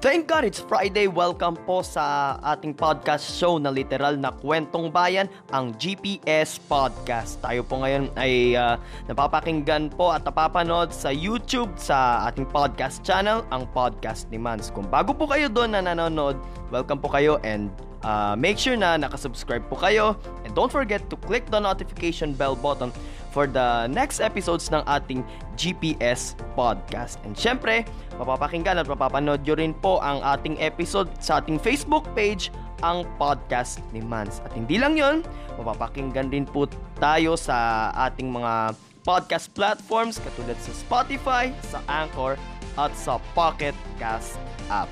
Thank God it's Friday. Welcome po sa ating podcast show na literal na kwentong bayan, ang GPS Podcast. Tayo po ngayon ay uh, napapakinggan po at napapanood sa YouTube sa ating podcast channel, ang Podcast ni Mans. Kung bago po kayo doon na nanonood, welcome po kayo and uh, make sure na nakasubscribe po kayo. And don't forget to click the notification bell button for the next episodes ng ating GPS podcast. And syempre, mapapakinggan at mapapanood nyo rin po ang ating episode sa ating Facebook page, ang podcast ni Mans. At hindi lang yon, mapapakinggan din po tayo sa ating mga podcast platforms katulad sa Spotify, sa Anchor, at sa Pocket Cast app.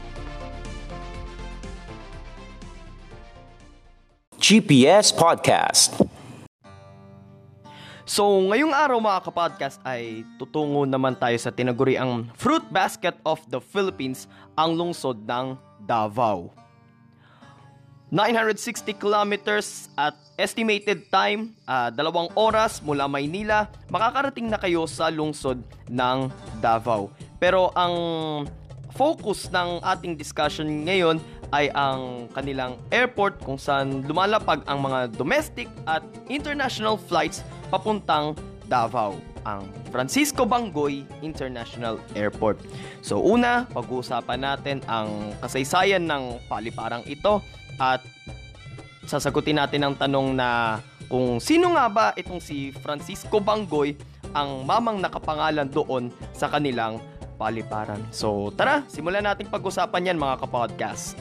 GPS Podcast. So, ngayong araw mga kapodcast ay tutungo naman tayo sa tinaguriang Fruit Basket of the Philippines, ang lungsod ng Davao. 960 kilometers at estimated time, uh, dalawang oras mula Maynila, makakarating na kayo sa lungsod ng Davao. Pero ang focus ng ating discussion ngayon ay ang kanilang airport kung saan lumalapag ang mga domestic at international flights papuntang Davao, ang Francisco Bangoy International Airport. So una, pag-uusapan natin ang kasaysayan ng paliparang ito at sasagutin natin ang tanong na kung sino nga ba itong si Francisco Bangoy ang mamang nakapangalan doon sa kanilang paliparan. So tara, simulan natin pag-usapan yan mga kapodcast.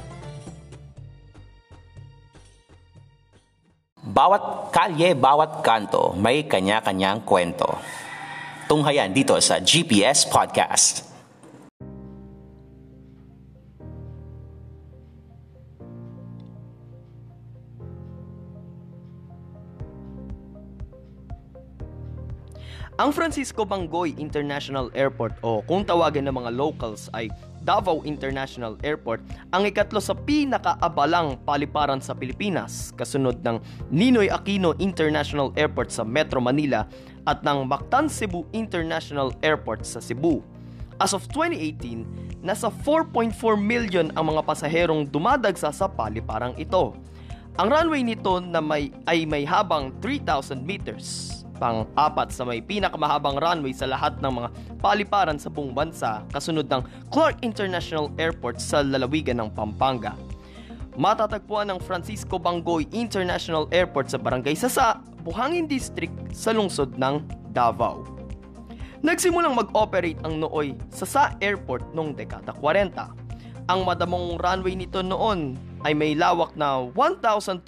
Bawat kalye, bawat kanto, may kanya-kanyang kwento. Tunghayan dito sa GPS Podcast. Ang Francisco Bangoy International Airport o kung tawagin ng mga locals ay Davao International Airport ang ikatlo sa pinakaabalang paliparan sa Pilipinas kasunod ng Ninoy Aquino International Airport sa Metro Manila at ng Mactan Cebu International Airport sa Cebu. As of 2018, nasa 4.4 million ang mga pasaherong dumadagsa sa paliparang ito. Ang runway nito na may, ay may habang 3,000 meters pang-apat sa may pinakamahabang runway sa lahat ng mga paliparan sa buong bansa kasunod ng Clark International Airport sa lalawigan ng Pampanga. Matatagpuan ng Francisco Bangoy International Airport sa Barangay Sasa, Buhangin District sa lungsod ng Davao. Nagsimulang mag-operate ang Nooy Sasa Airport noong dekada 40. Ang madamong runway nito noon ay may lawak na 1,200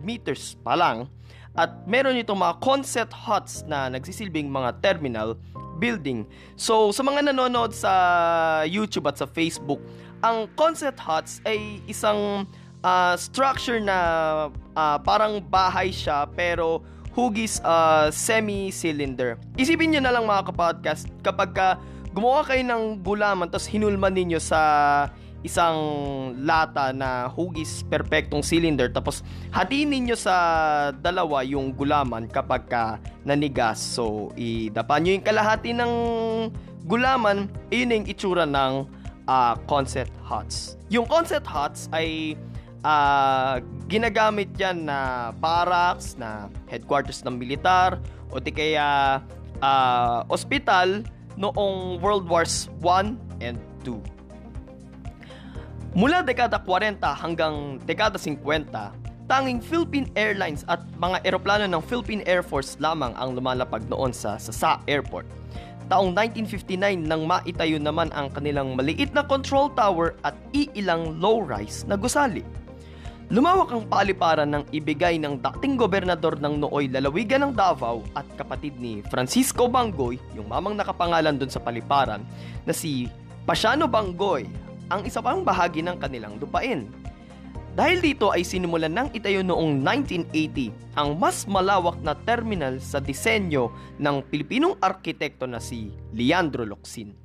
meters pa lang at meron itong mga concept huts na nagsisilbing mga terminal building. So, sa mga nanonood sa YouTube at sa Facebook, ang concept huts ay isang uh, structure na uh, parang bahay siya pero hugis uh, semi-cylinder. Isipin nyo na lang mga kapodcast kapag ka gumawa kayo ng gulaman tapos hinulman ninyo sa isang lata na hugis perpektong cylinder tapos hatiin ninyo sa dalawa yung gulaman kapag ka nanigas. So, idapa nyo yung kalahati ng gulaman, yun yung itsura ng uh, concept huts. Yung concept huts ay uh, ginagamit yan na barracks, na headquarters ng militar, o di kaya uh, ospital noong World Wars 1 and 2. Mula dekada 40 hanggang dekada 50, tanging Philippine Airlines at mga eroplano ng Philippine Air Force lamang ang lumalapag noon sa Sasa Airport. Taong 1959 nang maitayo naman ang kanilang maliit na control tower at iilang low-rise na gusali. Lumawak ang paliparan ng ibigay ng dating gobernador ng nooy lalawigan ng Davao at kapatid ni Francisco Bangoy, yung mamang nakapangalan doon sa paliparan, na si Pasiano Bangoy, ang isa pang bahagi ng kanilang lupain. Dahil dito ay sinimulan ng itayo noong 1980 ang mas malawak na terminal sa disenyo ng Pilipinong arkitekto na si Leandro Locsin.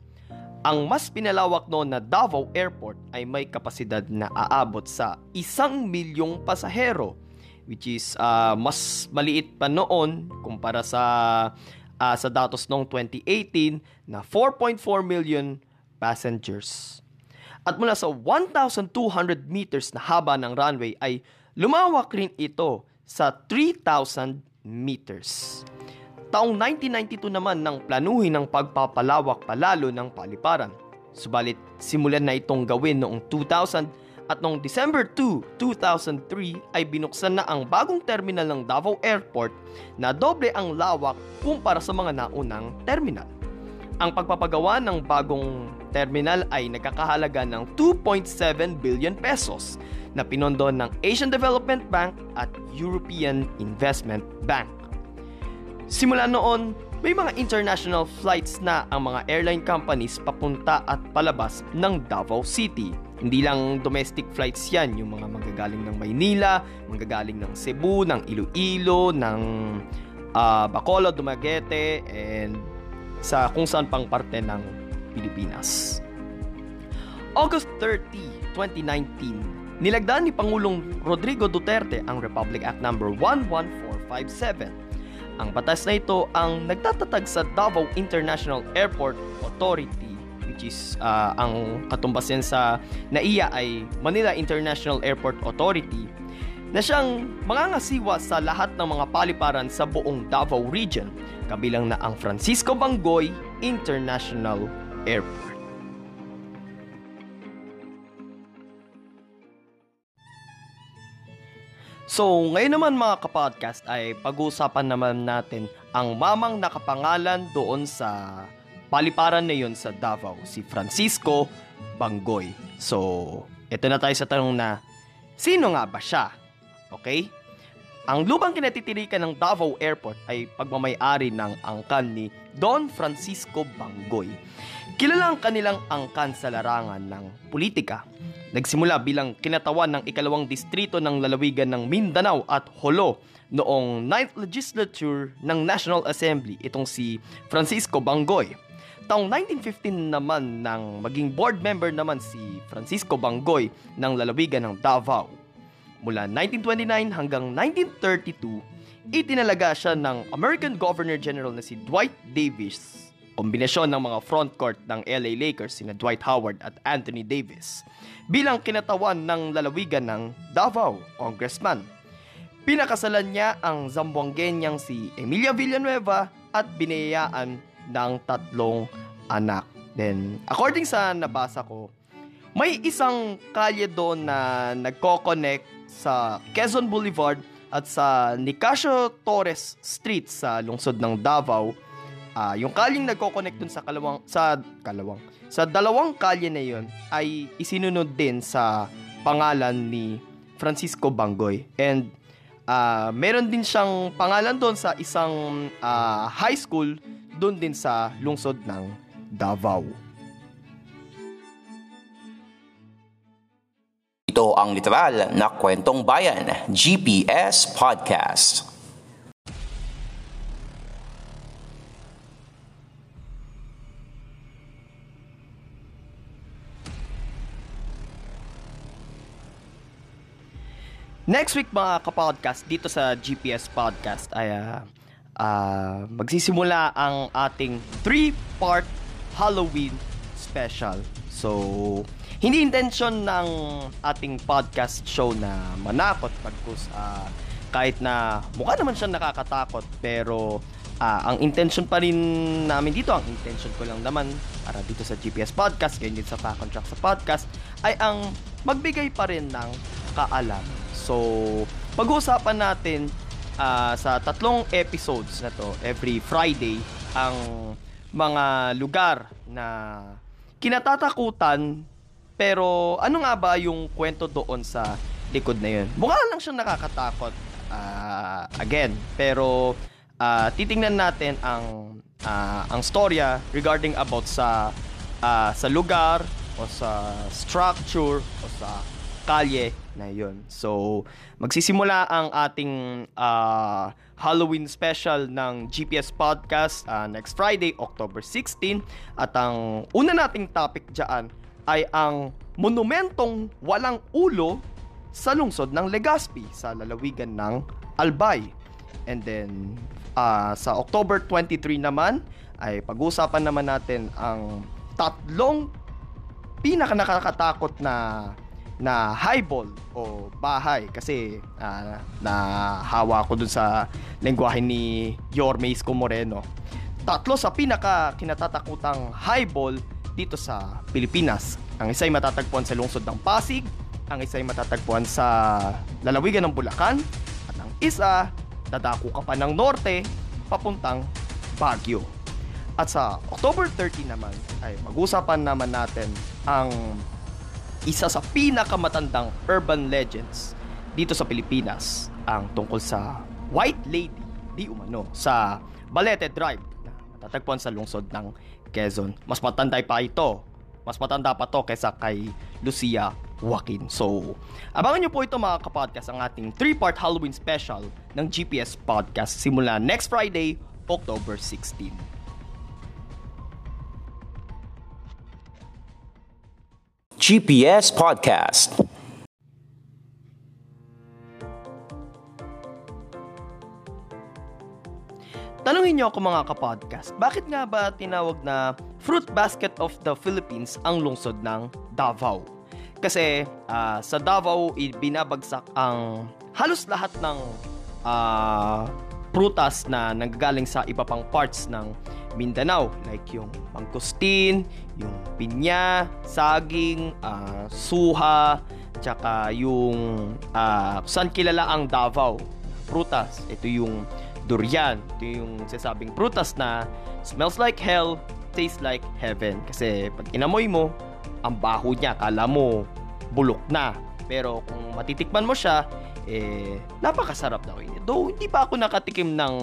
Ang mas pinalawak noon na Davao Airport ay may kapasidad na aabot sa isang milyong pasahero which is uh, mas maliit pa noon kumpara sa uh, sa datos noong 2018 na 4.4 million passengers. At mula sa 1,200 meters na haba ng runway ay lumawak rin ito sa 3,000 meters. Taong 1992 naman nang planuhin ng pagpapalawak palalo ng paliparan. Subalit simulan na itong gawin noong 2000 at noong December 2, 2003 ay binuksan na ang bagong terminal ng Davao Airport na doble ang lawak kumpara sa mga naunang terminal. Ang pagpapagawa ng bagong terminal ay nagkakahalaga ng 2.7 billion pesos na pinondo ng Asian Development Bank at European Investment Bank. Simula noon, may mga international flights na ang mga airline companies papunta at palabas ng Davao City. Hindi lang domestic flights yan, yung mga magagaling ng Maynila, magagaling ng Cebu, ng Iloilo, ng uh, Bacolod, Dumaguete, and sa kung saan pang parte ng Pilipinas. August 30, 2019, nilagdaan ni Pangulong Rodrigo Duterte ang Republic Act No. 11457. Ang batas na ito ang nagtatatag sa Davao International Airport Authority which is uh, ang katumbas yan sa NAIA ay Manila International Airport Authority na siyang mangangasiwa sa lahat ng mga paliparan sa buong Davao Region, kabilang na ang Francisco Bangoy International Airport. So, ngayon naman mga kapodcast ay pag-uusapan naman natin ang mamang nakapangalan doon sa paliparan na yun sa Davao, si Francisco Bangoy. So, ito na tayo sa tanong na, sino nga ba siya? Okay? Ang lubang kinatitirikan ng Davao Airport ay pagmamayari ng angkan ni Don Francisco Bangoy. Kilala ang kanilang angkan sa larangan ng politika. Nagsimula bilang kinatawan ng ikalawang distrito ng lalawigan ng Mindanao at Holo noong 9th Legislature ng National Assembly itong si Francisco Bangoy. Taong 1915 naman nang maging board member naman si Francisco Bangoy ng lalawigan ng Davao. Mula 1929 hanggang 1932, itinalaga siya ng American Governor General na si Dwight Davis. Kombinasyon ng mga frontcourt ng LA Lakers sina Dwight Howard at Anthony Davis bilang kinatawan ng lalawigan ng Davao Congressman. Pinakasalan niya ang Zamboanguenyang si Emilia Villanueva at binayaan ng tatlong anak. Then, according sa nabasa ko, may isang kalye doon na nagko-connect sa Quezon Boulevard at sa Nicasio Torres Street sa lungsod ng Davao. Uh, yung kaling nagko-connect dun sa kalawang sa kalawang sa dalawang kalye na yon ay isinunod din sa pangalan ni Francisco Bangoy and uh, meron din siyang pangalan doon sa isang uh, high school doon din sa lungsod ng Davao. Ito ang literal na kwentong bayan, GPS Podcast. Next week mga kapodcast dito sa GPS Podcast ay uh, uh, magsisimula ang ating three-part Halloween special. So, hindi intention ng ating podcast show na manakot pagkus uh, kahit na mukha naman siya nakakatakot pero uh, ang intention pa rin namin dito, ang intention ko lang naman para dito sa GPS Podcast, ganyan din sa Pa-Contract sa podcast, ay ang magbigay pa rin ng kaalam. So, pag-uusapan natin uh, sa tatlong episodes na to, every Friday, ang mga lugar na kinatatakutan pero ano nga ba yung kwento doon sa likod na yun. Mukha lang siyang nakakatakot. Uh, again, pero uh, titingnan natin ang uh, ang storya regarding about sa uh, sa lugar o sa structure o sa kalye na yun. So, magsisimula ang ating uh, Halloween special ng GPS Podcast uh, next Friday, October 16. At ang una nating topic dyan ay ang monumentong walang ulo sa lungsod ng Legazpi sa lalawigan ng Albay. And then, uh, sa October 23 naman, ay pag-uusapan naman natin ang tatlong pinaka nakakatakot na na highball o bahay kasi uh, nahawa ko dun sa lengguwahe ni Yorme Isko Moreno. Tatlo sa pinaka kinatatakutang highball dito sa Pilipinas. Ang isa ay matatagpuan sa lungsod ng Pasig, ang isa ay matatagpuan sa lalawigan ng Bulacan, at ang isa, dadako ka pa ng norte, papuntang Baguio. At sa October 30 naman ay mag-usapan naman natin ang isa sa pinakamatandang urban legends dito sa Pilipinas ang tungkol sa White Lady di umano sa Balete Drive na matatagpuan sa lungsod ng Quezon. Mas matanda pa ito. Mas matanda pa to kaysa kay Lucia Joaquin. So, abangan nyo po ito mga kapodcast ang ating 3-part Halloween special ng GPS Podcast simula next Friday, October 16. GPS Podcast. Tanungin niyo ako mga kapodcast, bakit nga ba tinawag na Fruit Basket of the Philippines ang lungsod ng Davao? Kasi uh, sa Davao, binabagsak ang halos lahat ng uh, prutas na nanggagaling sa iba pang parts ng Mindanao like yung mangkustin, yung pinya, saging, uh, suha, tsaka yung uh, saan kilala ang Davao prutas. Ito yung durian. Ito yung sasabing prutas na smells like hell, tastes like heaven. Kasi pag inamoy mo, ang baho niya, kala mo bulok na. Pero kung matitikman mo siya, eh, napakasarap daw yun. Though, hindi pa ako nakatikim ng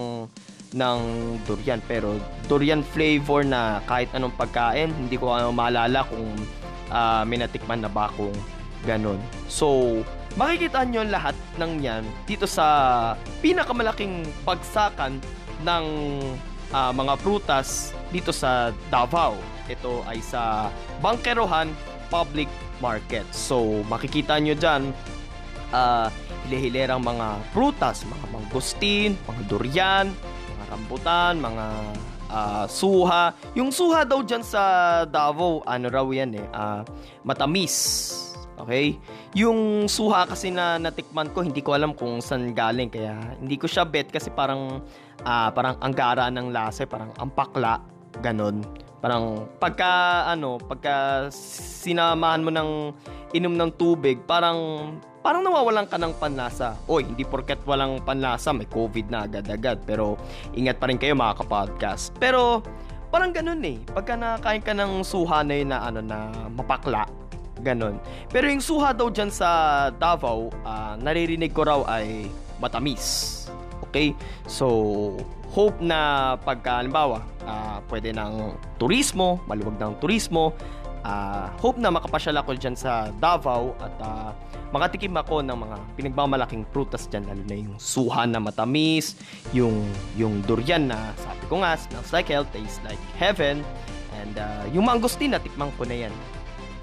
ng durian. Pero durian flavor na kahit anong pagkain hindi ko ano maalala kung uh, minatikman na ba kung ganun. So makikita nyo lahat ng yan dito sa pinakamalaking pagsakan ng uh, mga prutas dito sa Davao. Ito ay sa Bangkerohan Public Market. So makikita nyo dyan uh, hile-hilerang mga prutas mga mangustin, mga durian rambutan, mga uh, suha. Yung suha daw dyan sa Davao, ano raw yan eh, uh, matamis. Okay? Yung suha kasi na natikman ko, hindi ko alam kung saan galing. Kaya hindi ko siya bet kasi parang, uh, parang anggara ng lasa, parang ampakla, ganon. Parang pagka, ano, pagka sinamahan mo ng inom ng tubig, parang parang nawawalan ka ng panlasa. Oy, hindi porket walang panlasa, may COVID na agad-agad. Pero ingat pa rin kayo mga kapodcast. Pero parang ganun eh. Pagka nakain ka ng suha na yun na, ano, na mapakla, ganun. Pero yung suha daw dyan sa Davao, uh, naririnig ko raw ay matamis. Okay? So, hope na pagka, halimbawa, uh, pwede ng turismo, maluwag ng turismo, uh, hope na makapasyal ako dyan sa Davao at uh, makatikim ako ng mga pinagmamalaking prutas dyan, lalo na yung suhan na matamis, yung, yung durian na sabi ko nga, smells like hell, tastes like heaven, and uh, yung mangosteen na tikman ko na yan.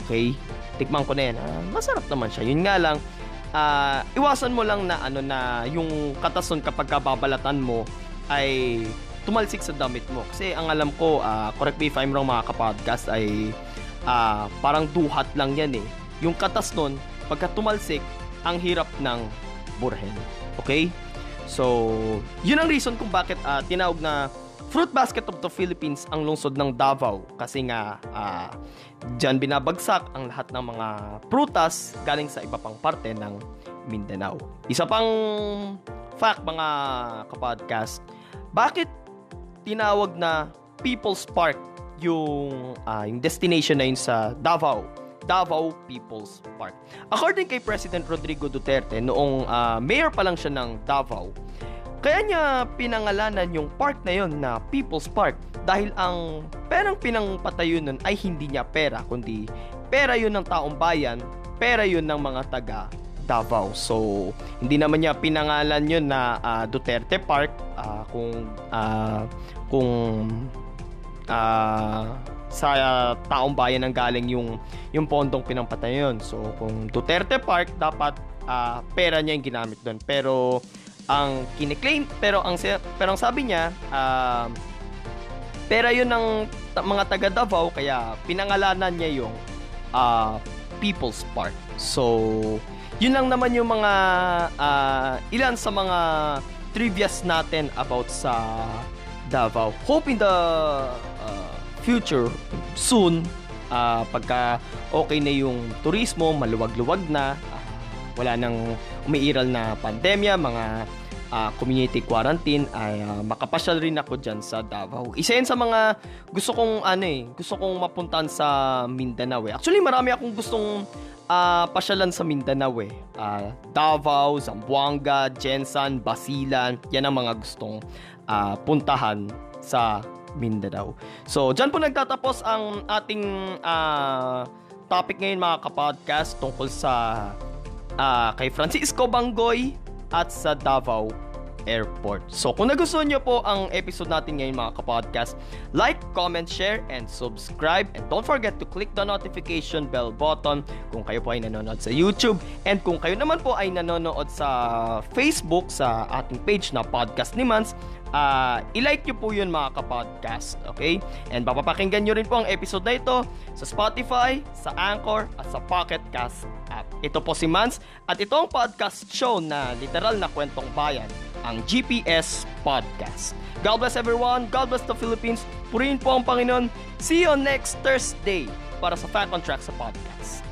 Okay? Tikman ko na yan. Uh, masarap naman siya. Yun nga lang, uh, iwasan mo lang na ano na yung katason kapag kababalatan mo ay tumalsik sa damit mo. Kasi ang alam ko, uh, correct me if I'm wrong mga kapodcast, ay uh, parang duhat lang yan eh. Yung katas nun, pagka tumalsik, ang hirap ng burhen. Okay? So, yun ang reason kung bakit uh, tinawag na Fruit Basket of the Philippines ang lungsod ng Davao kasi nga uh, dyan binabagsak ang lahat ng mga prutas galing sa iba pang parte ng Mindanao. Isa pang fact mga kapodcast, bakit tinawag na People's Park yung, uh, yung destination na yun sa Davao? Davao People's Park. According kay President Rodrigo Duterte, noong uh, mayor pa lang siya ng Davao, kaya niya pinangalanan yung park na yon na People's Park dahil ang perang pinangpatayo nun ay hindi niya pera kundi pera yun ng taong bayan, pera yun ng mga taga Davao. So, hindi naman niya pinangalan yun na uh, Duterte Park uh, kung uh, kung uh, sa uh, taong bayan ang galing yung yung pondong pinampatay yun. So, kung Duterte Park, dapat uh, pera niya yung ginamit doon. Pero, ang kiniklaim pero ang pero ang sabi niya uh, pera yun ng mga taga Davao kaya pinangalanan niya yung uh, People's Park. So, yun lang naman yung mga uh, ilan sa mga trivias natin about sa Davao. Hope in the uh, future soon uh, pagka okay na yung turismo, maluwag-luwag na, wala nang umiiral na pandemya, mga uh, community quarantine ay uh, makapasyal rin ako diyan sa Davao. Isa yan sa mga gusto kong ano eh, gusto kong mapuntahan sa Mindanao eh. Actually marami akong gustong uh, pasyalan sa Mindanao eh. Uh, Davao, Zamboanga, Jensan, Basilan, yan ang mga gustong uh, puntahan sa Mindanao. So, dyan po nagtatapos ang ating uh, topic ngayon mga kapodcast tungkol sa uh, kay Francisco Bangoy at sa Davao Airport. So kung nagustuhan nyo po ang episode natin ngayon mga kapodcast, like, comment, share, and subscribe. And don't forget to click the notification bell button kung kayo po ay nanonood sa YouTube. And kung kayo naman po ay nanonood sa Facebook, sa ating page na Podcast ni Mans, uh, i-like nyo po yun mga kapodcast, okay? And papapakinggan nyo rin po ang episode na ito sa Spotify, sa Anchor, at sa Pocket Cast app. Ito po si Mans, at ito ang podcast show na literal na kwentong bayan, ang GPS Podcast. God bless everyone, God bless the Philippines, purihin po ang Panginoon. See you next Thursday para sa Fact on Track sa podcast.